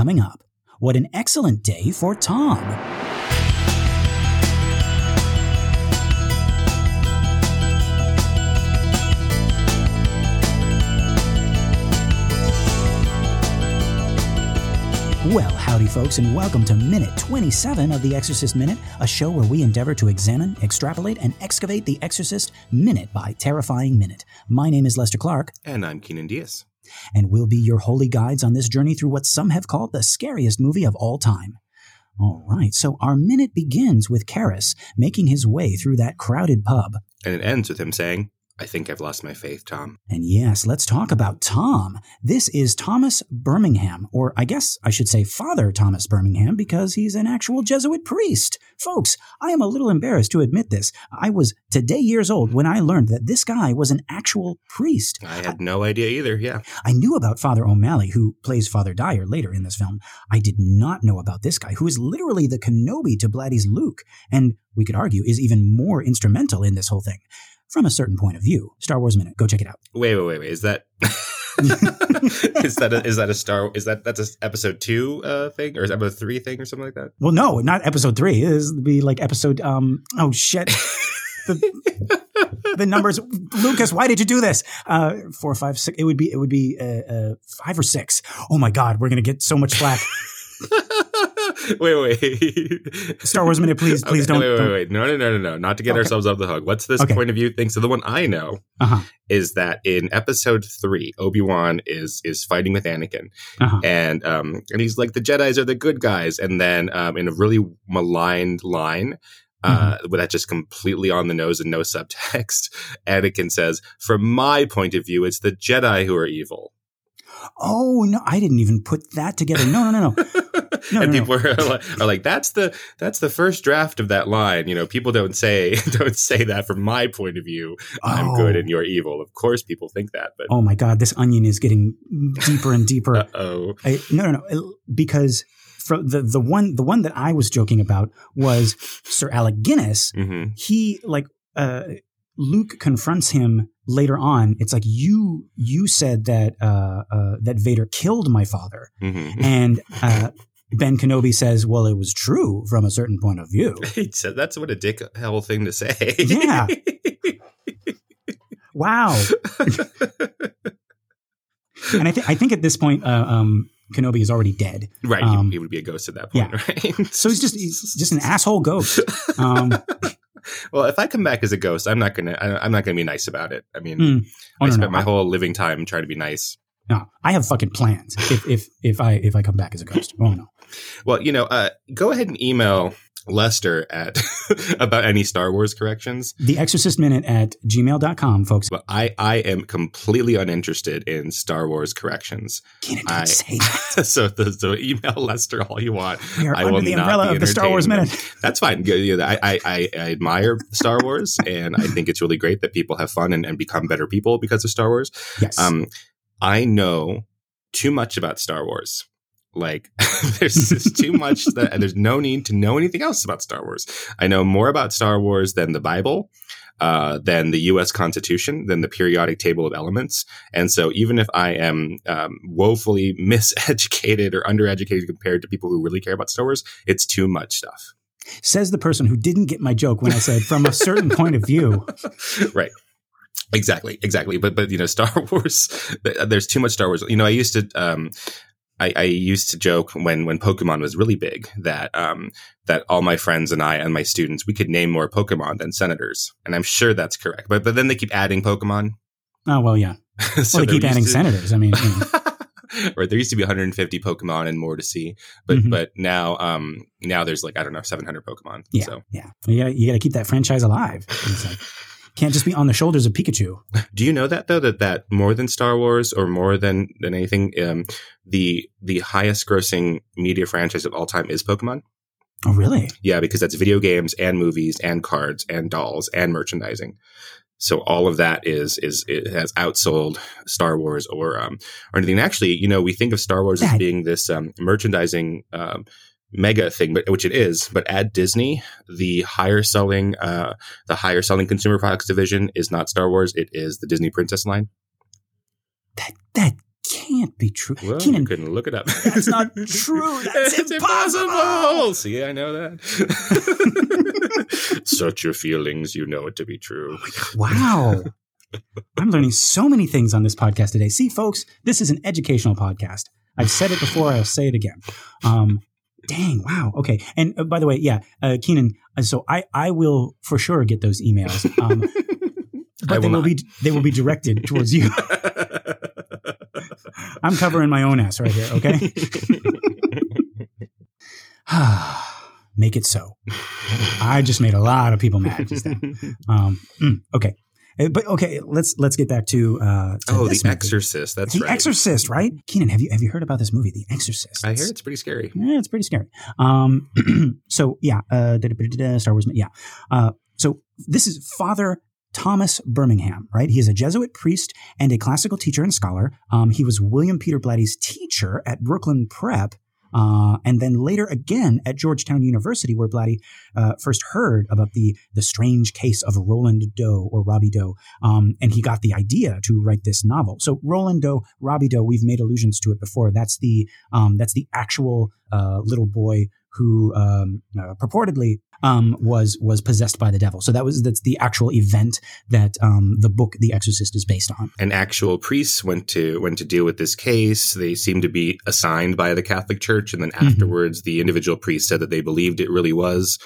coming up. What an excellent day for Tom. Well, howdy, folks, and welcome to minute 27 of The Exorcist Minute, a show where we endeavor to examine, extrapolate, and excavate The Exorcist minute by terrifying minute. My name is Lester Clark, And I'm Keenan Diaz. And we'll be your holy guides on this journey through what some have called the scariest movie of all time. All right, so our minute begins with Karras making his way through that crowded pub. And it ends with him saying, I think I've lost my faith, Tom. And yes, let's talk about Tom. This is Thomas Birmingham, or I guess I should say Father Thomas Birmingham, because he's an actual Jesuit priest. Folks, I am a little embarrassed to admit this. I was today years old when I learned that this guy was an actual priest. I had no idea either. Yeah. I knew about Father O'Malley, who plays Father Dyer later in this film. I did not know about this guy, who is literally the Kenobi to Blatty's Luke, and we could argue is even more instrumental in this whole thing. From a certain point of view. Star Wars Minute, go check it out. Wait, wait, wait, wait. Is that is that a, is that a star? Is that that's a episode two uh, thing or is episode three thing or something like that? Well, no, not episode three. This would be like episode. Um. Oh shit. the, the numbers, Lucas. Why did you do this? Uh, four, five, six. It would be. It would be uh, uh, five or six. Oh my god, we're gonna get so much flack. wait, wait. Star Wars minute, please, please Okay, don't. Wait, wait, don't- wait. No, no, no, no, no. Not to get Okay. ourselves off the hook. What's this Okay. point of view thing? So the one I know Uh-huh. is that in episode three, Obi Wan is is fighting with Anakin, Uh-huh. and um and he's like the Jedi's are the good guys, and then um in a really maligned line. Uh, Mm-hmm. with that just completely on the nose and no subtext, Anakin says, "From my point of view, it's the Jedi who are evil." Oh no, I didn't even put that together. No, no, no, no. No, and no, people Are, like, are like, "That's the that's the first draft of that line." You know, people don't say don't say that. From my point of view, I'm Oh. good and you're evil. Of course, people think that, but Oh my god, this onion is getting deeper and deeper. oh, no, no, no, because the the one the one that I was joking about was Sir Alec Guinness. hmm He like uh, Luke confronts him later on. It's like you you said that uh, uh, that Vader killed my father, hmm and uh, Ben Kenobi says, "Well, it was true from a certain point of view." He said that's what a dick hell thing to say. Yeah. Wow. and I think I think at this point, uh, um, Kenobi is already dead. right. Um, he, he would be a ghost at that point, right? So he's just he's just an asshole ghost. Um, well, if I come back as a ghost, I'm not gonna. I, I'm not gonna be nice about it. I mean, Mm. oh, I no, spent no, my whole living time trying to be nice. No, I have fucking plans. If if if I if I come back as a ghost, oh no. Well, you know, uh, go ahead and email Lester at about any Star Wars corrections. The Exorcist Minute at gmail.com, folks. But I, I am completely uninterested in Star Wars corrections. Can't I- say that. so, so email Lester all you want. We are I under will the umbrella of the Star Wars. Minute. That's fine. Go- you know, I, I, I I admire Star Wars, and I think it's really great that people have fun and, and become better people because of Star Wars. Yes. Um, I know too much about Star Wars. Like, there's just too much that, and there's no need to know anything else about Star Wars. I know more about Star Wars than the Bible, uh, than the U.S. Constitution, than the periodic table of elements. And so, even if I am um, woefully miseducated or undereducated compared to people who really care about Star Wars, it's too much stuff. Says the person who didn't get my joke when I said from a certain point of view. right. Exactly, exactly. But but you know, Star Wars. There's too much Star Wars. You know, I used to. Um, I, I used to joke when when Pokemon was really big that um, that all my friends and I and my students we could name more Pokemon than senators, and I'm sure that's correct. But but then they keep adding Pokemon. Oh well, yeah. so Well, they keep adding to- senators. I mean, you know. right, there used to be 150 Pokemon and more to see, but Mhm. but now um now there's like I don't know 700 Pokemon. yeah, So yeah. You got you got to keep that franchise alive. Can't just be on the shoulders of Pikachu. Do you know that though that that more than Star Wars or more than than anything, um, the the highest grossing media franchise of all time is Pokemon? Oh, really? Yeah, because that's video games and movies and cards and dolls and merchandising. So all of that is is it has outsold Star Wars or um or anything. And actually, you know, we think of Star Wars as being this um, merchandising um, mega thing, but which it is. But at Disney, the higher selling uh, the higher selling consumer products division is not Star Wars. It is the Disney Princess line. That that can't be true. Well, Keenan, you couldn't look it up. That's not true. That's it's impossible. See, I know that. Search your feelings. You know it to be true. wow. I'm learning so many things on this podcast today. See, folks, this is an educational podcast. I've said it before. I'll say it again. Um, dang, wow. Okay. And uh, by the way, yeah, uh, Keenan. Uh, so I, I will for sure get those emails. Um, but they will will be they will be directed towards you. I'm covering my own ass right here. Okay. Make it so. I just made a lot of people mad just then. Um, mm, okay, but okay, let's let's get back to, uh, to oh, The movie. Exorcist. That's The right. Exorcist, right? Keenan, have you have you heard about this movie, The Exorcist? I hear it's pretty scary. Yeah, it's pretty scary. Um, so yeah, uh, Star Wars. Yeah. Uh, so this is Father Thomas Birmingham, right? He is a Jesuit priest and a classical teacher and scholar. Um, he was William Peter Blatty's teacher at Brooklyn Prep. Uh, and then later again at Georgetown University, where Blatty uh, first heard about the the strange case of Roland Doe or Robbie Doe, um, and he got the idea to write this novel. So Roland Doe, Robbie Doe, we've made allusions to it before. That's the um, that's the actual uh, little boy who um, uh, purportedly um, was was possessed by the devil. So that was that's the actual event that um, the book The Exorcist is based on. And actual priests went to went to deal with this case. They seemed to be assigned by the Catholic Church, and then Mhm. afterwards, the individual priest said that they believed it really was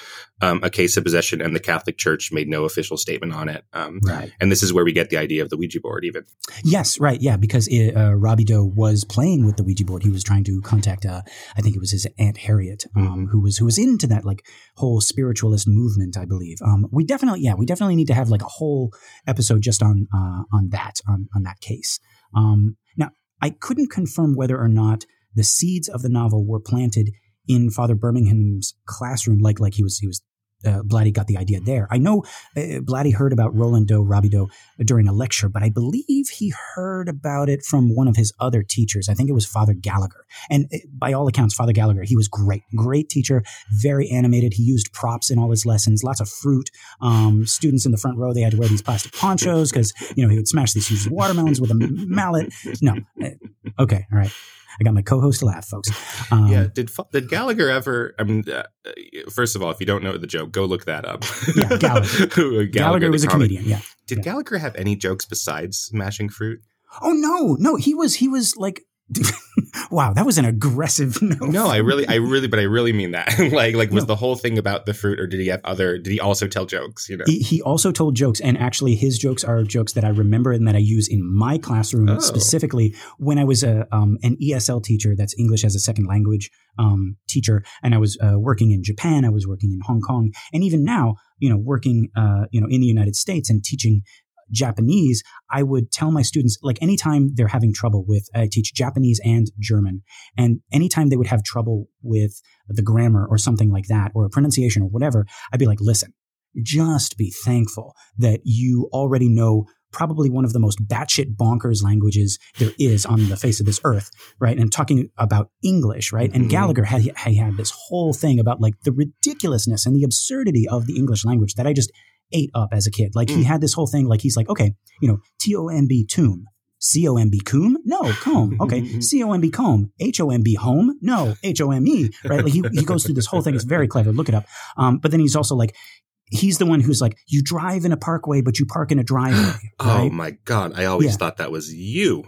um, a case of possession, and the Catholic Church made no official statement on it. Um, Right. and this is where we get the idea of the Ouija board, even. Yes, right. Yeah, because it, uh, Robbie Doe was playing with the Ouija board. He was trying to contact, uh, I think it was his aunt Harriet, um, who was who was into that like whole spiritualist movement. I believe. Um, we definitely, yeah, we definitely need to have like a whole episode just on uh, on that on on that case. Um, now, I couldn't confirm whether or not the seeds of the novel were planted in Father Birmingham's classroom, like like he was he was. Uh, Blatty got the idea there. I know uh, Blatty heard about Roland Doe, Robbie Doe during a lecture, but I believe he heard about it from one of his other teachers. I think it was Father Gallagher. And uh, by all accounts, Father Gallagher, he was great, great teacher, very animated. He used props in all his lessons, lots of fruit. Um, students in the front row, they had to wear these plastic ponchos because, you know, he would smash these huge watermelons with a mallet. No. Uh, Okay. All right. I got my co-host to laugh, folks. Um, yeah. Did did Gallagher ever? I mean, uh, first of all, if you don't know the joke, go look that up. Yeah, Gallagher. Gallagher, Gallagher was a comic. comedian. Yeah. Did Yeah. Gallagher have any jokes besides mashing fruit? Oh no, no, he was he was like, wow, that was an aggressive no. No, I really, I really, but I really mean that. like, like was No. the whole thing about the fruit, or did he have other? Did he also tell jokes? You know, He, he also told jokes, and actually, his jokes are jokes that I remember and that I use in my classroom Oh. specifically when I was a um, an ESL teacher. That's English as a second language um, teacher, and I was uh, working in Japan. I was working in Hong Kong, and even now, you know, working uh, you know in the United States and teaching Japanese, I would tell my students, like anytime they're having trouble with, I teach Japanese and German. And anytime they would have trouble with the grammar or something like that, or a pronunciation or whatever, I'd be like, listen, just be thankful that you already know probably one of the most batshit bonkers languages there is on the face of this earth, right? And talking about English, right? And Mhm. Gallagher had, had this whole thing about like the ridiculousness and the absurdity of the English language that I just ate up as a kid. Like he Mm. had this whole thing, like he's like, okay, you know, T O M B tomb. C O M B comb? No, comb. Okay. C O M B comb. H O M B home? No, H O M E. Right? Like he, he goes through this whole thing. It's very clever. Look it up. Um, but then he's also like, he's the one who's like, you drive in a parkway, but you park in a driveway. oh my god, I always Yeah. thought that was you.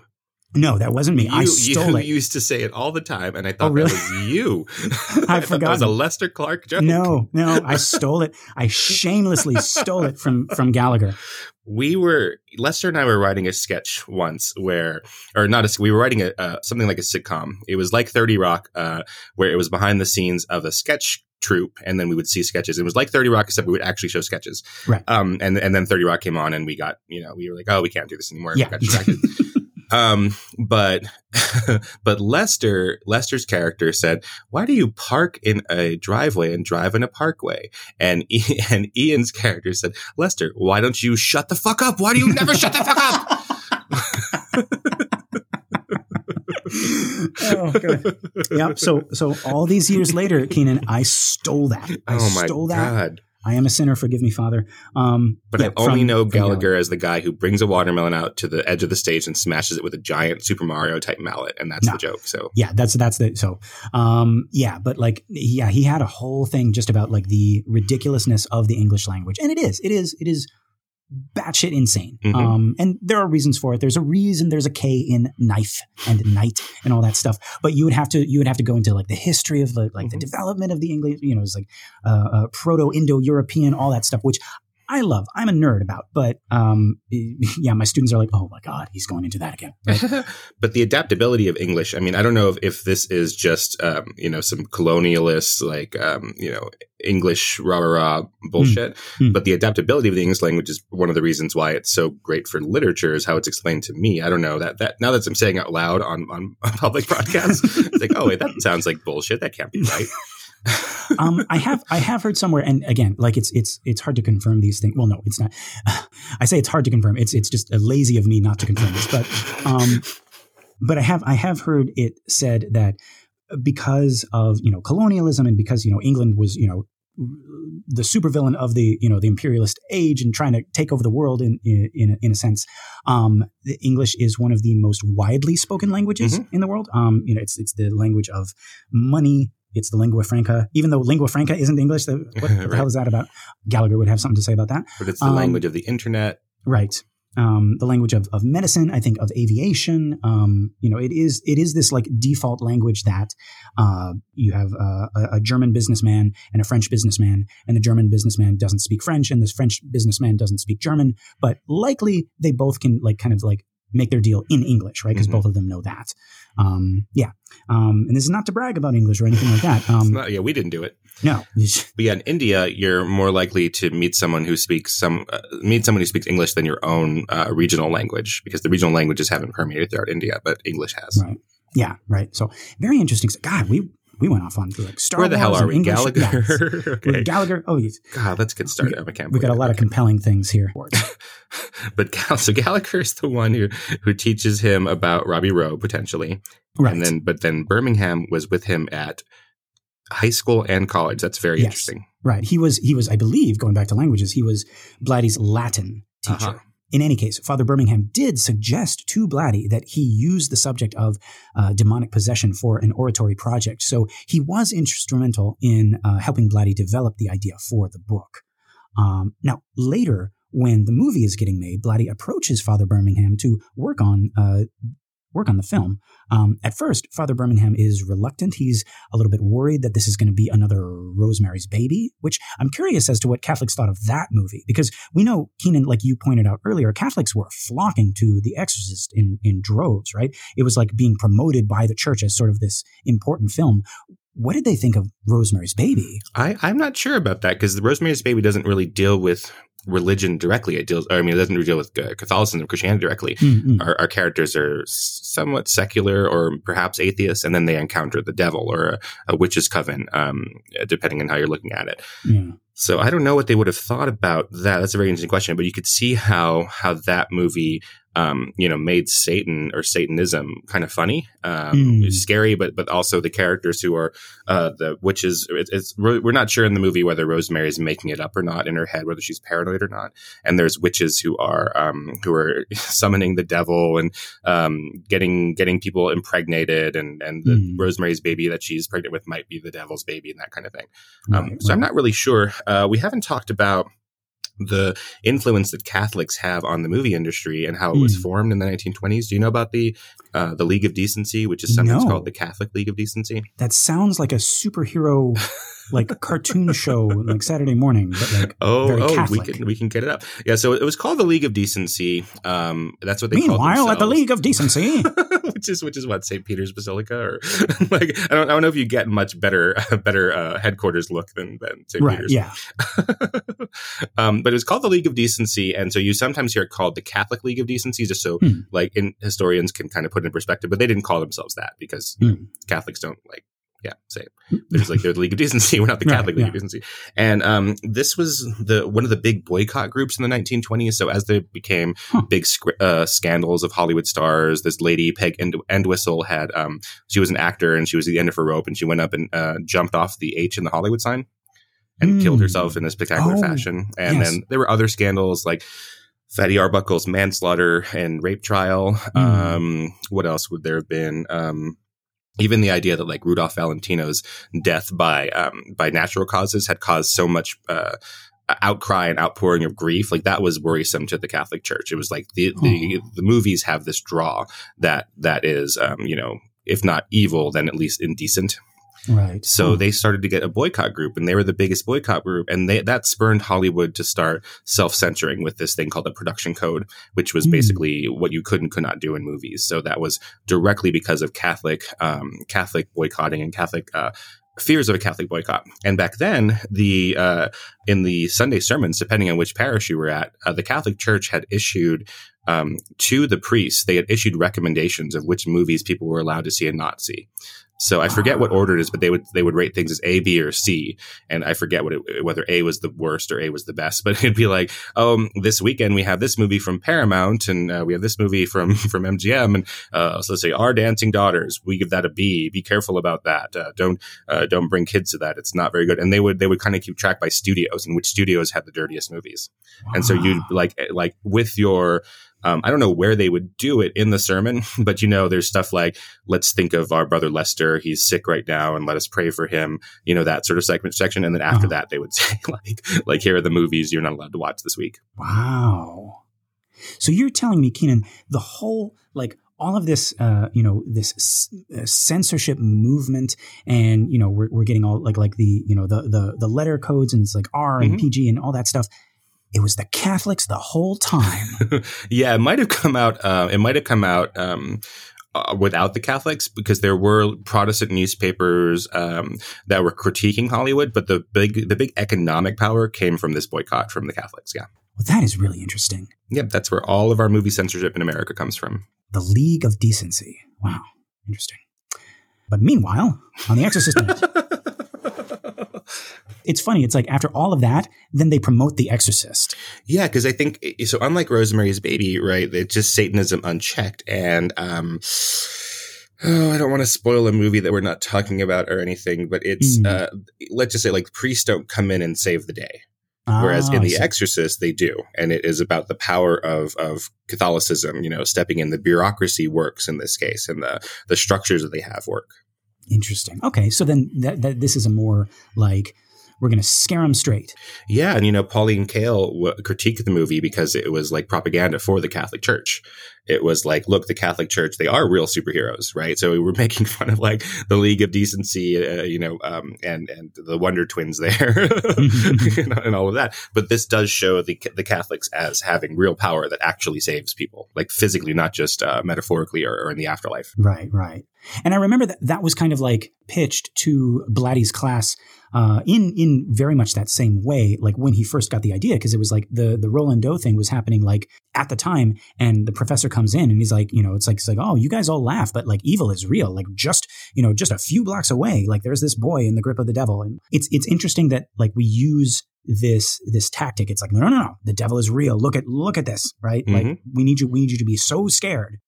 No, that wasn't me. You, I stole you it. used to say it all the time, and I thought Oh, really? that was you. I've thought that was a. Lester Clark joke. No, no, I stole it. I shamelessly stole it from from Gallagher. we were Lester and I were writing a sketch once where, or not a, we were writing a uh, something like a sitcom. It was like Thirty Rock, uh, where it was behind the scenes of a sketch troupe, and then we would see sketches. It was like Thirty Rock, except we would actually show sketches. Right. Um, and and then Thirty Rock came on, and we got you know we were like, oh, we can't do this anymore. We Yeah. got distracted. Um, but but Lester Lester's character said, "Why do you park in a driveway and drive in a parkway?" And I- and Ian's character said, "Lester, why don't you shut the fuck up? Why do you never shut the fuck up?" oh, good. Yep. So so all these years later, Keenan, I stole that. I oh my stole that. god! I am a sinner. Forgive me, Father. Um, But yeah, I only from- know Gallagher as the guy who brings a watermelon out to the edge of the stage and smashes it with a giant Super Mario type mallet, and that's No. the joke. So Yeah, that's that's the so um yeah, but like yeah, he had a whole thing just about like the ridiculousness of the English language. And it is. It is it is batshit insane. Mhm. Um and there are reasons for it. There's a reason there's a K in knife and night and all that stuff. But you would have to you would have to go into like the history of the like the Mhm. development of the English, you know, it's like uh, uh proto Indo-European all that stuff which I love. I'm a nerd about, but um, yeah, my students are like, "Oh my god, he's going into that again." Right? but the adaptability of English, I mean, I don't know if, if this is just, um, you know, some colonialist, like, um, you know, English rah rah rah bullshit, Hmm. but the adaptability of the English language is one of the reasons why it's so great for literature is how it's explained to me. I don't know that, that now that I'm saying out loud on, on, on public broadcasts, it's like, oh, wait, that sounds like bullshit. That can't be right. Um, I have I have heard somewhere, and again, like it's it's it's hard to confirm these things. Well, no, it's not. I say it's hard to confirm. It's it's just lazy of me not to confirm this, but um, but I have I have heard it said that because of you know colonialism and because you know England was you know the supervillain of the you know the imperialist age and trying to take over the world in in in a, in a sense um, the english is one of the most widely spoken languages in the world um, you know it's it's the language of money it's the lingua franca. Even though lingua franca isn't english the, what, what the hell is that about? Gallagher would have something to say about that. But it's the Um, language of the internet. right. Um, the language of, of medicine i think of aviation. Um, you know it is it is this like default language that uh, you have a, a german businessman and a french businessman and the german businessman doesn't speak french and this french businessman doesn't speak german. But likely they both can like kind of like make their deal in english right because Mhm. both of them know that um, yeah um, and this is not to brag about english or anything like that um, not, yeah, we didn't do it. no But yeah, in India, you're more likely to meet someone who speaks some uh, meet someone who speaks English than your own uh, regional language because the regional languages haven't permeated throughout India, but English has. Right. Yeah, right. So very interesting. God, we we went off on like Star Where the hell Wars are we, English. Gallagher? Yeah, okay. Gallagher. Oh, yes. God, let's get started. I can't. we got a lot of compelling things here. But Gal- so Gallagher is the one who who teaches him about Robbie Rowe potentially, Right. and then but then Birmingham was with him at high school and college. That's very Yes. interesting. right. He was he was I believe going back to languages. He was Blatty's Latin teacher. Uh-huh. In any case, Father Birmingham did suggest to Blatty that he use the subject of uh, demonic possession for an oratory project. So he was instrumental in uh, helping Blatty develop the idea for the book. Um, now, later, when the movie is getting made, Blatty approaches Father Birmingham to work on uh, work on the film. Um, at first, Father Birmingham is reluctant. He's a little bit worried that this is going to be another Rosemary's Baby, which I'm curious as to what Catholics thought of that movie because we know Keenan, like you pointed out earlier, Catholics were flocking to The Exorcist in in droves. Right? It was like being promoted by the church as sort of this important film. What did they think of Rosemary's Baby? I, I'm not sure about that because the Rosemary's Baby doesn't really deal with religion directly. It deals, I mean, it doesn't deal with uh, Catholicism or Christianity directly. Mm-mm. Our, our characters are somewhat secular or perhaps atheists, and then they encounter the devil or a, a witch's coven, um, depending on how you're looking at it. Yeah. So I don't know what they would have thought about that. That's a very interesting question, but you could see how how that movie, um, you know, made Satan or Satanism kind of funny, um, Mm. scary, but but also the characters who are uh, the witches. It, it's we're not sure in the movie whether Rosemary is making it up or not in her head, whether she's paranoid or not. And there's witches who are um, who are summoning the devil and um, getting getting people impregnated, and and the Mm. Rosemary's baby that she's pregnant with might be the devil's baby and that kind of thing. Um, Right, so I'm not really sure. Uh, we haven't talked about the influence that Catholics have on the movie industry and how it was Hmm. formed in the 1920s. Do you know about the uh, the League of Decency, which is sometimes No. called the Catholic League of Decency? That sounds like a superhero, like cartoon show, like Saturday morning, but like Oh, very oh, we can we can get it up. Yeah, so it was called the League of Decency. Um, that's what they called Meanwhile, at the. League of Decency, which is which is what St. Peter's Basilica, or like I don't I don't know if you get much better better uh, headquarters look than than St. right? Peter's. Yeah, um, but it was called the League of Decency, and so you sometimes hear it called the Catholic League of Decency, just so Hmm. like in historians can kind of put it in perspective. But they didn't call themselves that because Hmm. you know, Catholics don't like. Yeah, say it. There's like they're the League of Decency. We're not the Right, Catholic League yeah. of Decency. And um, this was the one of the big boycott groups in the 1920s. So as there became Huh. big sc- uh, scandals of Hollywood stars, this lady Peg End- Entwistle had um, she was an actor and she was at the end of her rope and she went up and uh, jumped off the H in the Hollywood sign. and Hmm. killed herself in a spectacular Oh, fashion. And yes. then there were other scandals like Fatty Arbuckle's manslaughter and rape trial. Hmm. Um, what else would there have been? Um, even the idea that like Rudolph Valentino's death by um, by natural causes had caused so much uh, outcry and outpouring of grief, like that was worrisome to the Catholic Church. It was like the the, the movies have this draw that that is, um, you know, if not evil, then at least indecent. Right. So Huh. they started to get a boycott group, and they were the biggest boycott group, and they, that spurned Hollywood to start self-censoring with this thing called the production code, which was Hmm. basically what you could and could not do in movies. So that was directly because of Catholic um, Catholic boycotting and Catholic. Uh, fears of a Catholic boycott. And back then, the uh, in the Sunday sermons, depending on which parish you were at, uh, the Catholic Church had issued um, to the priests. They had issued recommendations of which movies people were allowed to see and not see. So I forget what order it is, but they would they would rate things as A, B, or C, and I forget what it, whether A was the worst or A was the best. But it'd be like, oh, this weekend we have this movie from Paramount, and uh, we have this movie from from MGM, and uh, so let's say Our Dancing Daughters. We give that a B. Be careful about that. Uh, don't uh, don't bring kids to that. It's not very good. And they would they would kind of keep track by studios and which studios had the dirtiest movies. And so you'd like like with your um, I don't know where they would do it in the sermon, but you know, there's stuff like, let's think of our brother Lester. He's sick right now and let us pray for him. You know, that sort of segment section. And then after Uh-huh. that, they would say like, like, here are the movies you're not allowed to watch this week. Wow. So you're telling me, Keenan, the whole like all of this, uh, you know, this s- uh, censorship movement, and you know, we're, we're getting all like like the you know the the the letter codes and it's like R and Mhm. PG and all that stuff. It was the Catholics the whole time. yeah, it might have come out. Uh, it might have come out um, uh, without the Catholics because there were Protestant newspapers um, that were critiquing Hollywood, but the big the big economic power came from this boycott from the Catholics. Yeah, well, that is really interesting. yep, that's where all of our movie censorship in America comes from. The League of Decency. Wow, interesting. But meanwhile, on The Exorcist, it's funny. It's like after all of that, then they promote The Exorcist. Yeah, because I think so. Unlike Rosemary's Baby, right? It's just Satanism unchecked, and um, oh, I don't want to spoil a movie that we're not talking about or anything, but it's Mm. uh, let's just say like priests don't come in and save the day, whereas Ah, in The. Exorcist they do, and it is about the power of of Catholicism. You know, stepping in. The bureaucracy works in this case, and the the structures that they have work. Interesting. Okay, so then that, that this is a more like we're going to scare them straight. Yeah, and you know, Pauline Kael w- critiqued the movie because it was like propaganda for the Catholic Church. It was like, look, the Catholic Church, they are real superheroes, right? So we were making fun of like the League of Decency, uh, you know, um, and and the Wonder Twins there, you know, and all of that. But this does show the the Catholics as having real power that actually saves people, like physically, not just uh, metaphorically or, or in the afterlife. Right, right. And I remember that that was kind of like pitched to Blatty's class uh, in in very much that same way, like when he first got the idea, because it was like the the Roland Doe thing was happening like at the time, and the professor comes in and he's like, you know, it's like it's like, oh, you guys all laugh, but like evil is real, like just you know, just a few blocks away, like there's this boy in the grip of the devil, and it's it's interesting that like we use this this tactic. It's like no no no no, the devil is real. Look at look at this, right? Like Mhm. we need you we need you to be so scared.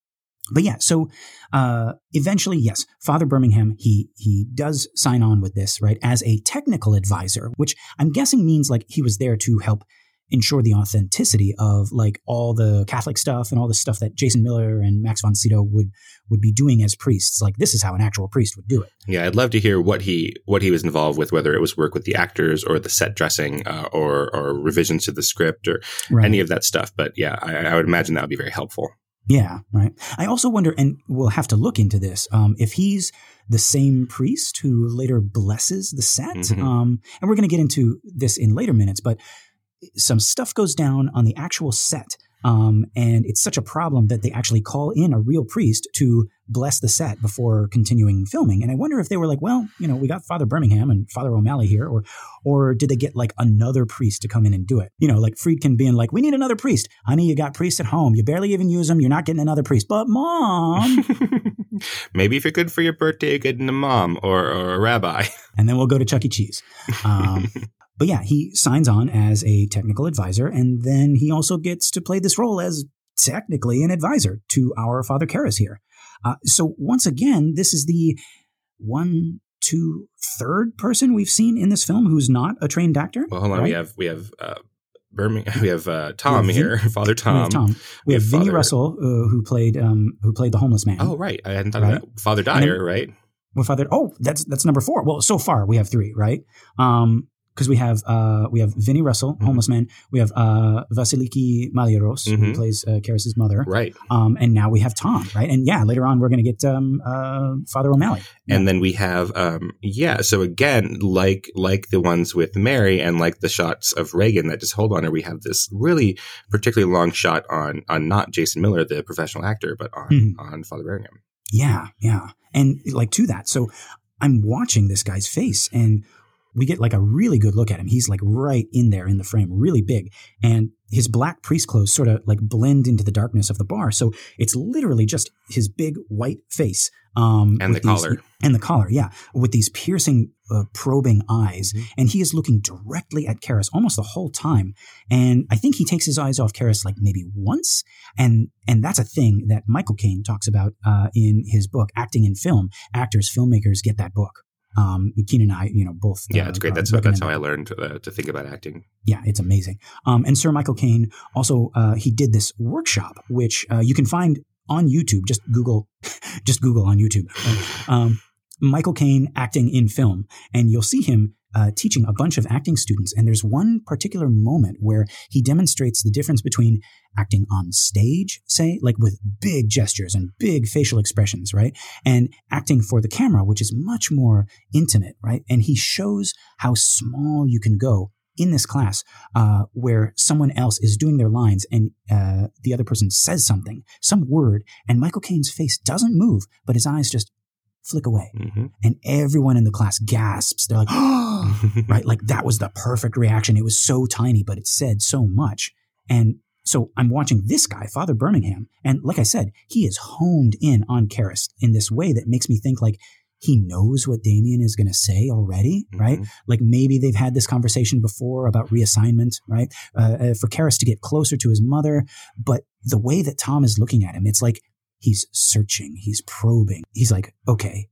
But yeah, so uh, eventually, yes, Father Birmingham he he does sign on with this right as a technical advisor, which I'm guessing means like he was there to help ensure the authenticity of like all the Catholic stuff and all the stuff that Jason Miller and Max von Sydow would would be doing as priests. Like this is how an actual priest would do it. Yeah, I'd love to hear what he what he was involved with, whether it was work with the actors or the set dressing uh, or or revisions to the script or Right. any of that stuff. But yeah, I, I would imagine that would be very helpful. Yeah, right. I also wonder, and we'll have to look into this, um, if he's the same priest who later blesses the set. Mhm. Um, and we're going to get into this in later minutes, but some stuff goes down on the actual set. Um, and it's such a problem that they actually call in a real priest to bless the set before continuing filming. And I wonder if they were like, well, you know, we got Father Birmingham and Father O'Malley here, or or did they get like another priest to come in and do it? You know, like Friedkin being like, we need another priest. Honey, you got priests at home. You barely even use them. You're not getting another priest. But mom. Maybe if you're good for your birthday, you're getting a mom or, or a rabbi. and then we'll go to Chuck E. Cheese. Um, but yeah, he signs on as a technical advisor, and then he also gets to play this role as technically an advisor to our Father Karras here. Uh, so once again, this is the one two, third person we've seen in this film who's not a trained actor. Well, hold on. right? We have we have uh, Birmingham. We have uh, Tom We have here, Father We Tom. have Tom. We we have have Vinnie Father- Russell, uh, who played um, who played the homeless man. Oh, right. I hadn't thought Right. of that. Father And then- Dyer, right? With Father. Oh, that's that's number four. Well, so far we have three, right? Um, because we have uh we have Vinnie Russell, Mhm. homeless man. We have uh Vasiliki Maliaros, who Mhm. plays uh, Karras's mother. Right. Um, and now we have Tom, right? And yeah, later on we're going to get um uh Father O'Malley. And then we have, um, yeah. So again, like like the ones with Mary, and like the shots of Regan that just hold on her, we have this really particularly long shot on on not Jason Miller, the professional actor, but on Mhm. on Father Birmingham. Yeah, yeah. And like to that. So I'm watching this guy's face and we get like a really good look at him. He's like right in there in the frame, really big. And his black priest clothes sort of like blend into the darkness of the bar. So it's literally just his big white face. Um, And the these- collar. And the collar, yeah. With these piercing, uh, probing eyes. Mhm. And he is looking directly at Karras almost the whole time. And I think he takes his eyes off Karras like maybe once. And and that's a thing that Michael Caine talks about uh, in his book, Acting in Film. Actors, filmmakers get that book. Um, Keen and I, you know, both. Yeah, uh, it's great. That's that's how I learned uh, to think about acting. Yeah, it's amazing. Um, and Sir Michael Caine also uh, he did this workshop, which uh, you can find on YouTube. Just Google, just Google on YouTube. Um, Michael Caine acting in film, and you'll see him uh, teaching a bunch of acting students. And there's one particular moment where he demonstrates the difference between acting on stage, say, like with big gestures and big facial expressions, right? And acting for the camera, which is much more intimate, right? And he shows how small you can go in this class uh, where someone else is doing their lines and uh, the other person says something, some word, and Michael Caine's face doesn't move, but his eyes just flick away. hmm And everyone in the class gasps. They're like, right? Like that was the perfect reaction. It was so tiny, but it said so much. And so I'm watching this guy, Father Birmingham, and like I said, he is honed in on Karras in this way that makes me think like he knows what Damien is going to say already, right? Mhm. Like maybe they've had this conversation before about reassignment, right? Uh, uh, for Karras to get closer to his mother, but the way that Tom is looking at him, it's like he's searching, he's probing. He's like, okay,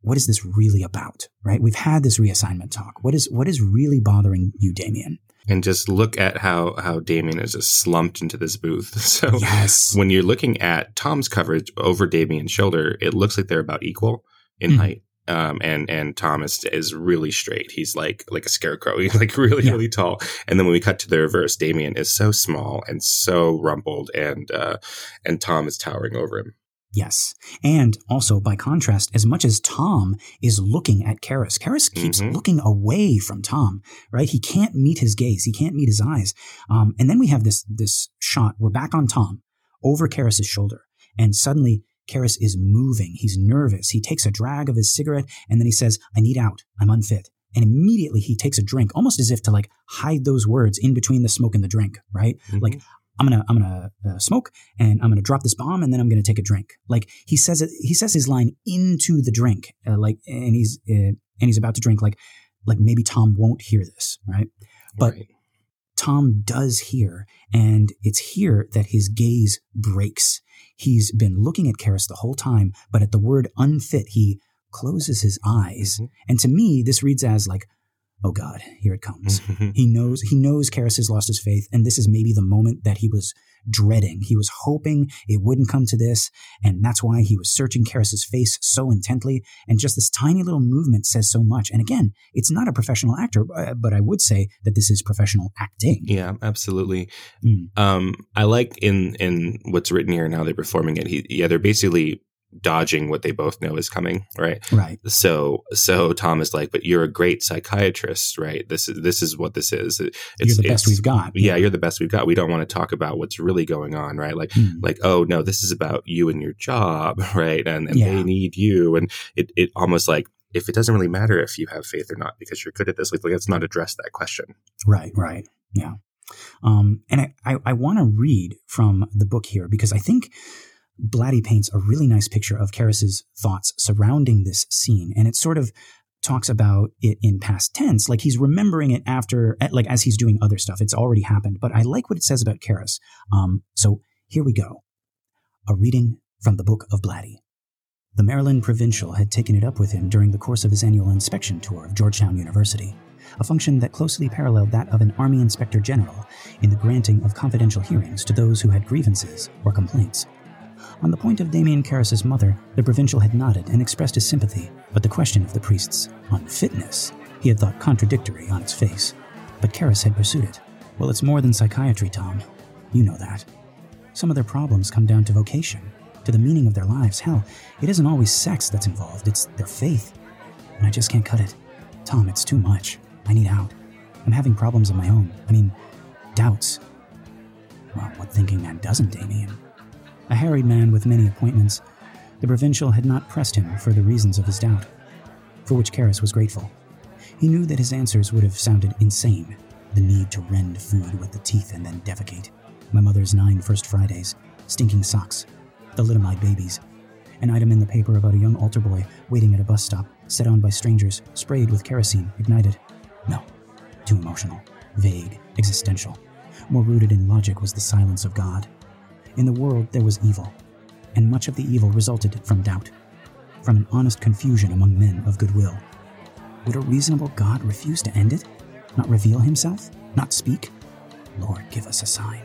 what is this really about, right? We've had this reassignment talk. What is what is really bothering you, Damien? And just look at how how Damien is just slumped into this booth. So Yes, when you're looking at Tom's coverage over Damien's shoulder, it looks like they're about equal in Mhm. height. Um, and and Thomas is really straight. He's like like a scarecrow. He's like really Yeah. really tall. And then when we cut to the reverse, Damien is so small and so rumpled, and uh, and Tom is towering over him. Yes. And also, by contrast, as much as Tom is looking at Karras, Karras keeps Mhm. looking away from Tom, right? He can't meet his gaze. He can't meet his eyes. Um, and then we have this, this shot. We're back on Tom over Karras's shoulder. And suddenly, Karras is moving. He's nervous. He takes a drag of his cigarette and then he says, I need out. I'm unfit. And immediately he takes a drink, almost as if to like hide those words in between the smoke and the drink, right? Like, I'm gonna I'm gonna uh, smoke and I'm gonna drop this bomb and then I'm gonna take a drink. Like he says it, he says his line into the drink, uh, like and he's uh, and he's about to drink. Like like maybe Tom won't hear this, right? but- Right. Tom does hear, and it's here that his gaze breaks. He's been looking at Karras the whole time, but at the word unfit, he closes his eyes. Mhm. And to me, this reads as like, oh God, here it comes. He knows he knows Karras has lost his faith, and this is maybe the moment that he was dreading. He was hoping it wouldn't come to this, and that's why he was searching Karras's face so intently. And just this tiny little movement says so much. And again, it's not a professional actor, uh, but I would say that this is professional acting. yeah, absolutely. Mm. Um, I like in in what's written here and how they're performing it. He, yeah, they're basically dodging what they both know is coming, right? Right. So so Tom is like, but you're a great psychiatrist, right? This is this is what this is. It- You're the best we've got. Yeah, you're the best we've got. We don't want to talk about what's really going on, right? Like Mm. like oh no, this is about you and your job, right? And and Yeah. they need you, and it it almost like. If it doesn't really matter if you have faith or not because you're good at this, like let's not address that question. Right, right. Yeah. Um, and I, I, I want to read from the book here because I think Blatty paints a really nice picture of Karras's thoughts surrounding this scene. And it sort of talks about it in past tense, like he's remembering it after, like as he's doing other stuff. It's already happened. But I like what it says about Karras. Um, so here we go. A reading from the book of Blatty. The Maryland provincial had taken it up with him during the course of his annual inspection tour of Georgetown University, a function that closely paralleled that of an Army Inspector General in the granting of confidential hearings to those who had grievances or complaints. On the point of Damien Karras's mother, the provincial had nodded and expressed his sympathy, but the question of the priest's unfitness he had thought contradictory on its face. But Karras had pursued it. Well, it's more than psychiatry, Tom. You know that. Some of their problems come down to vocation, to the meaning of their lives. Hell, it isn't always sex that's involved, it's their faith. And I just can't cut it. Tom, it's too much. I need out. I'm having problems of my own. I mean, doubts. Well, what thinking man doesn't, Damien? A harried man with many appointments, the provincial had not pressed him for the reasons of his doubt, for which Karras was grateful. He knew that his answers would have sounded insane the need to rend food with the teeth and then defecate, my mother's nine First Fridays, stinking socks, thalidomide babies, an item in the paper about a young altar boy waiting at a bus stop, set on by strangers, sprayed with kerosene, ignited. No, too emotional, vague, existential. More rooted in logic was the silence of God. In the world, there was evil, and much of the evil resulted from doubt, from an honest confusion among men of goodwill. Would a reasonable God refuse to end it? Not reveal himself? Not speak? Lord, give us a sign.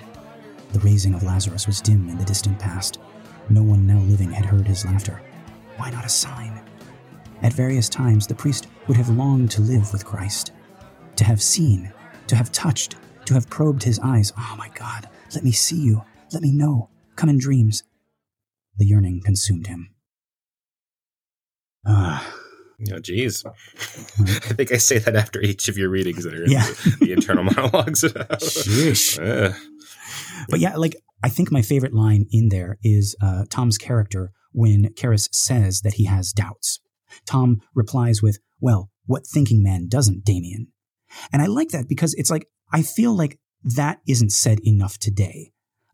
The raising of Lazarus was dim in the distant past. No one now living had heard his laughter. Why not a sign? At various times, the priest would have longed to live with Christ, to have seen, to have touched, to have probed his eyes. Oh my God, let me see you, let me know, come in dreams. The yearning consumed him. Ah. Oh, geez. I think I say that after each of your readings that are in Yeah. the, the internal monologues. Sheesh. Uh, But yeah, like I think my favorite line in there is uh, Tom's character when Karras says that he has doubts. Tom replies with, "Well, what thinking man doesn't, Damien?" And I like that because it's like I feel like that isn't said enough today.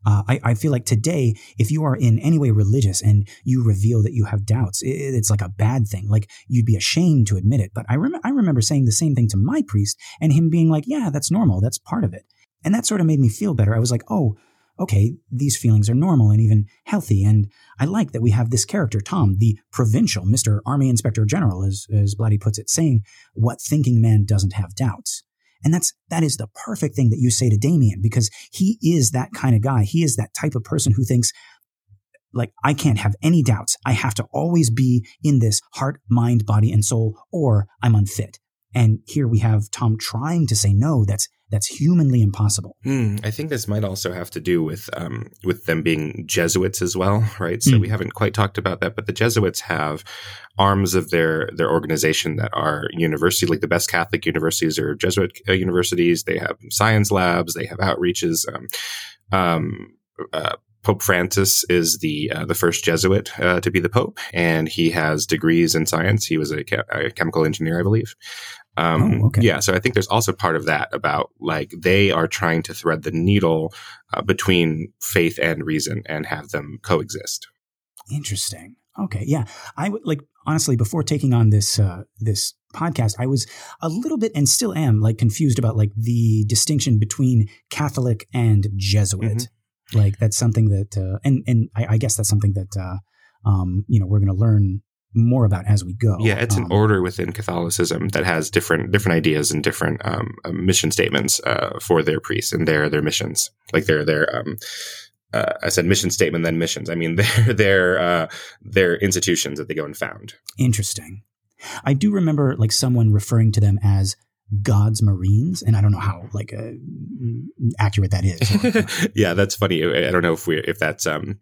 Uh, I, I feel like today, if you are in any way religious and you reveal that you have doubts, it, it's like a bad thing. Like you'd be ashamed to admit it. But I, rem- I remember saying the same thing to my priest and him being like, yeah, that's normal. That's part of it. And that sort of made me feel better. I was like, oh, okay, these feelings are normal and even healthy. And I like that we have this character, Tom, the provincial, Mr. Army Inspector General, as, as Blatty puts it, saying, what thinking man doesn't have doubts? And that's, that is the perfect thing that you say to Damien because he is that kind of guy. He is that type of person who thinks, like, I can't have any doubts. I have to always be in this heart, mind, body, and soul, or I'm unfit. And here we have Tom trying to say no. That's that's humanly impossible. Hmm, I think this might also have to do with um, with them being Jesuits as well, right? So Mm. we haven't quite talked about that, but the Jesuits have arms of their their organization that are university, like the best Catholic universities are Jesuit uh, universities. They have science labs, they have outreaches. Um, um, uh, Pope Francis is the uh, the first Jesuit uh, to be the Pope, and he has degrees in science. He was a, a chemical engineer, I believe. Um, Oh, okay. Yeah, so I think there's also part of that about like they are trying to thread the needle uh, between faith and reason and have them coexist. Interesting. Okay, yeah. I would like honestly before taking on this uh, this podcast, I was a little bit and still am like confused about like the distinction between Catholic and Jesuit. Like that's something that, uh, and and I, I guess that's something that uh, um, you know we're going to learn more about as we go. Yeah, it's an Um, order within Catholicism that has different different ideas and different um, uh, mission statements uh, for their priests and their their missions. Like their their um, uh, I said mission statement, then missions. I mean their their uh, their institutions that they go and found. Interesting. I do remember like someone referring to them as God's Marines, and I don't know how like uh, accurate that is. yeah, that's funny. I don't know if we if that's um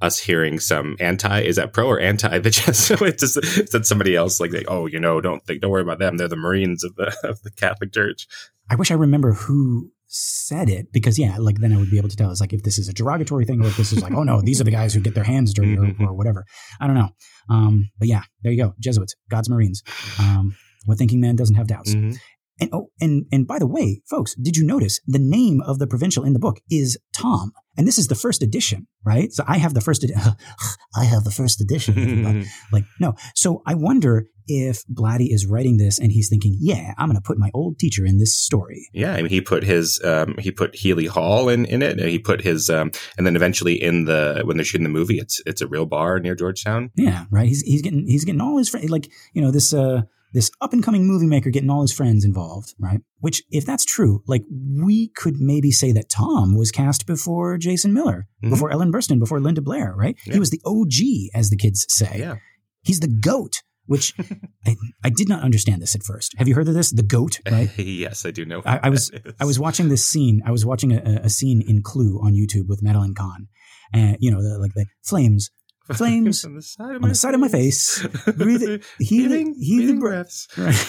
us hearing some anti is that pro or anti the Jesuits? Is, is that somebody else like, like oh you know don't think don't worry about them they're the Marines of the of the Catholic Church. I wish I remember who said it because yeah, like then I would be able to tell. It's like if this is a derogatory thing or if this is like, oh no, these are the guys who get their hands dirty or, or whatever. I don't know. Um, but yeah, there you go. Jesuits, God's Marines. Um, what thinking man doesn't have doubts. Mhm. And oh, and and by the way, folks, did you notice the name of the provincial in the book is Tom? And this is the first edition, right? So I have the first edition. I have the first edition. like, no. So I wonder if Blatty is writing this and he's thinking, yeah, I'm going to put my old teacher in this story. Yeah. I mean, he put his, um, he put Healy Hall in, in it. He put his, um, and then eventually in the, when they're shooting the movie, it's, it's a real bar near Georgetown. Yeah. Right. He's, he's getting, he's getting all his friends, like, you know, this, uh, this up and coming movie maker getting all his friends involved, right? Which, if that's true, like we could maybe say that Tom was cast before Jason Miller, mm-hmm. before Ellen Burstyn, before Linda Blair, right? Yeah. He was the OG, as the kids say. Yeah. He's the goat, which I, I did not understand this at first. Have you heard of this? The goat, right? yes, I do know. I, I was I was watching this scene. I was watching a, a, scene in Clue on YouTube with Madeline Kahn, and you know, the, like the flames flames on the side of my, side of my face, breathing, healing, healing breaths. Right.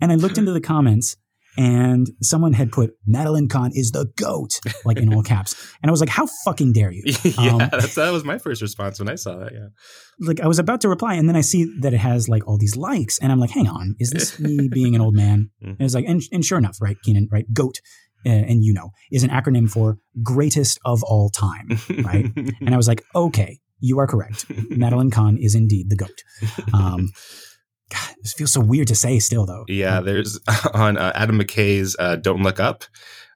and I looked into the comments, and someone had put Madeline Kahn is the goat, like in all caps. And I was like, how fucking dare you? yeah, um, that was my first response when I saw that. Yeah. Like I was about to reply, and then I see that it has like all these likes, and I'm like, hang on, is this me being an old man? Mm-hmm. And it's like, and, and sure enough, right, Keenan, right, goat and you know, is an acronym for greatest of all time, right? and I was like, okay, you are correct. Madeline Kahn is indeed the goat. Um, God, this feels so weird to say still, though. Yeah, there's on uh, Adam McKay's uh, Don't Look Up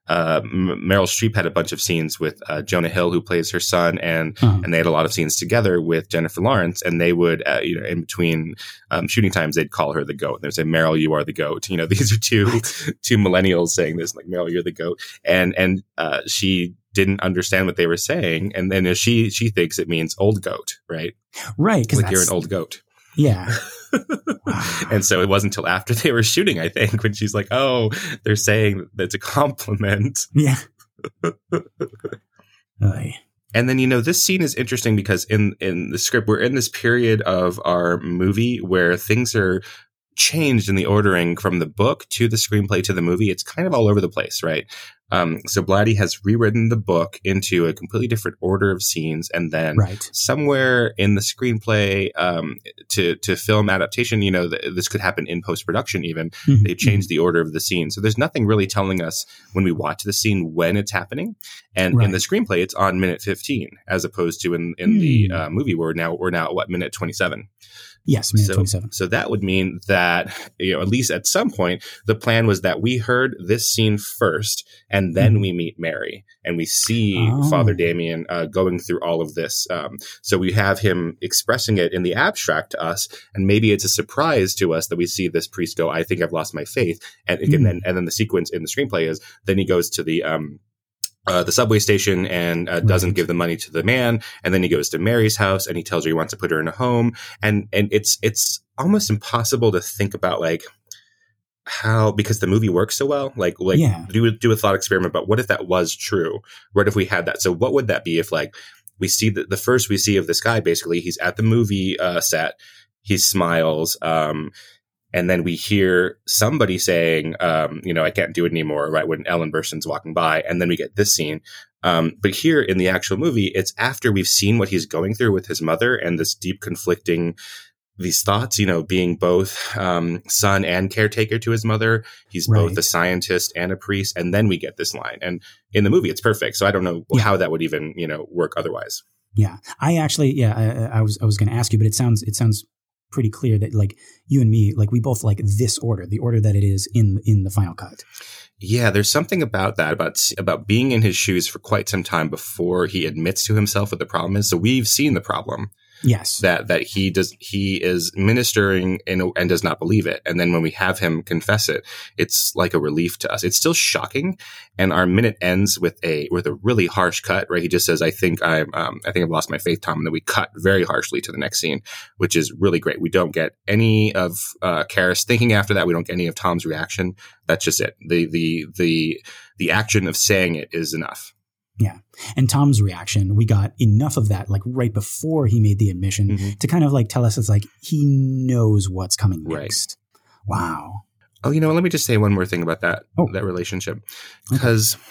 uh, Meryl Streep had a bunch of scenes with uh, Jonah Hill, who plays her son, and uh-huh. and they had a lot of scenes together with Jennifer Lawrence. And they would, uh, you know, in between um, shooting times, they'd call her the goat. And They'd say, "Meryl, you are the goat." You know, these are two two millennials saying this, like, "Meryl, you're the goat," and and uh, she didn't understand what they were saying, and then she she thinks it means old goat, right? Right, because like you're an old goat. Yeah. and so it wasn't until after they were shooting, I think, when she's like, "Oh, they're saying that's a compliment." Yeah. and then you know this scene is interesting because in in the script we're in this period of our movie where things are changed in the ordering from the book to the screenplay to the movie. It's kind of all over the place, right? Um, so Blatty has rewritten the book into a completely different order of scenes, and then right. somewhere in the screenplay um, to to film adaptation, you know, th- this could happen in post production. Even mm-hmm. they changed the order of the scene, so there's nothing really telling us when we watch the scene when it's happening. And right. in the screenplay, it's on minute 15, as opposed to in in mm. the hmm. uh, movie where we're now we're now at what minute 27. Yes, so, 27. So that would mean that, you know, at least at some point, the plan was that we heard this scene first, and then mm we meet Mary, and we see oh. Father Damien uh, going through all of this. Um, so we have him expressing it in the abstract to us, and maybe it's a surprise to us that we see this priest go, "I think I've lost my faith," and, mm and then and then the sequence in the screenplay is then he goes to the um, uh, the subway station and uh, doesn't give the money to the man, and then he goes to Mary's house and he tells her he wants to put her in a home, and and it's it's almost impossible to think about like how because the movie works so well like like yeah. do do a thought experiment but what if that was true? What if we had that? So what would that be if like we see the, the first we see of this guy basically he's at the movie uh, set he smiles um, and then we hear somebody saying, um, you know, I can't do it anymore, right? When Ellen Burstyn's walking by. And then we get this scene. Um, but here in the actual movie, it's after we've seen what he's going through with his mother and this deep conflicting these thoughts, you know, being both um, son and caretaker to his mother. He's right. both a scientist and a priest. And then we get this line. And in the movie, it's perfect. So I don't know yeah. how that would even, you know, work otherwise. Yeah, I actually, yeah, I, I was, I was going to ask you, but it sounds, it sounds pretty clear that like you and me, like we both like this order, the order that it is in in the final cut. Yeah, there's something about that about about being in his shoes for quite some time before he admits to himself what the problem is. So we've seen the problem. Yes. That that he does he is ministering and and does not believe it. And then when we have him confess it, it's like a relief to us. It's still shocking. And our minute ends with a with a really harsh cut, right? He just says, I think I'm um, I think I've lost my faith, Tom. And then we cut very harshly to the next scene, which is really great. We don't get any of uh Karras thinking after that. We don't get any of Tom's reaction. That's just it. The the the the action of saying it is enough. Yeah. And Tom's reaction, we got enough of that like right before he made the admission mm-hmm. to kind of like tell us it's like he knows what's coming next. Right. Wow. Oh, you know, let me just say one more thing about that oh. that relationship. Because okay.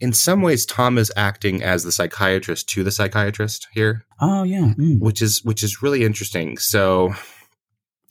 in some ways Tom is acting as the psychiatrist to the psychiatrist here. Oh yeah. Mm. Which is which is really interesting. So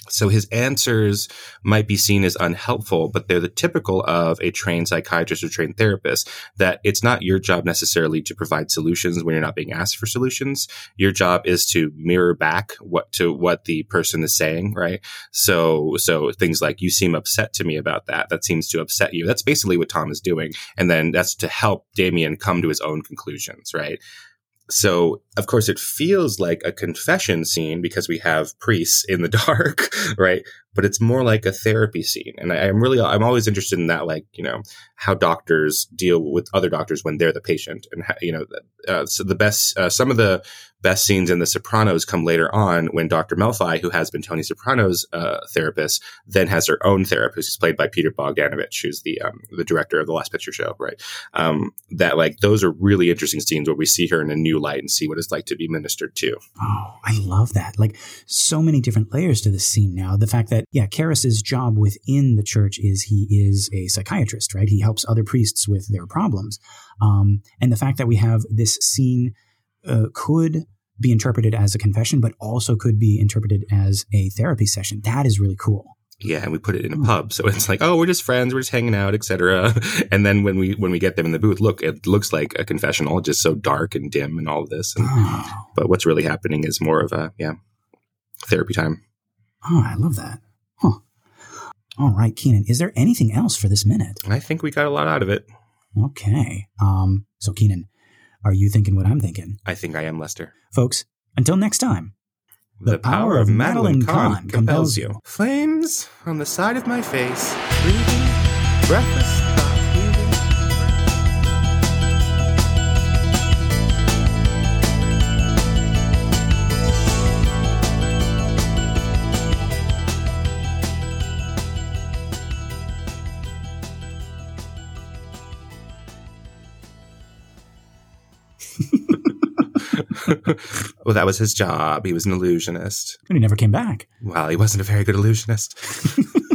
So his answers might be seen as unhelpful, but they're the typical of a trained psychiatrist or trained therapist that it's not your job necessarily to provide solutions when you're not being asked for solutions. Your job is to mirror back what to what the person is saying, right? So, so things like you seem upset to me about that. That seems to upset you. That's basically what Tom is doing. And then that's to help Damien come to his own conclusions, right? So of course it feels like a confession scene because we have priests in the dark right? But it's more like a therapy scene. And I, am really i'm always interested in that like you know how doctors deal with other doctors when they're the patient and how, you know uh, so the best uh, some of the best scenes in The Sopranos come later on when Dr. Melfi, who has been Tony Soprano's uh, therapist, then has her own therapist, who's played by Peter Bogdanovich, who's the um, the director of the Last Picture Show, right? Um, that like those are really interesting scenes where we see her in a new light and see what it's like to be ministered to. Oh, I love that! Like so many different layers to this scene now. The fact that yeah, Karras's job within the church is he is a psychiatrist, right? He helps other priests with their problems, um, and the fact that we have this scene uh, could be interpreted as a confession, but also could be interpreted as a therapy session. That is really cool. Yeah, and we put it in a pub, so it's like, oh, we're just friends, we're just hanging out, etc. And then when we when we get them in the booth, look, it looks like a confessional, just so dark and dim and all of this. And, oh. But what's really happening is more of a yeah therapy time. Oh, I love that. Huh. All right, Keenan, is there anything else for this minute? I think we got a lot out of it. Okay. Um. So, Keenan, are you thinking what I'm thinking? I think I am, Lester. Folks, until next time. The, the power, power, of Madeline, Kahn, Kahn compels you. Flames on the side of my face, breathing, breathless. well, that was his job. He was an illusionist. And he never came back. Well, he wasn't a very good illusionist.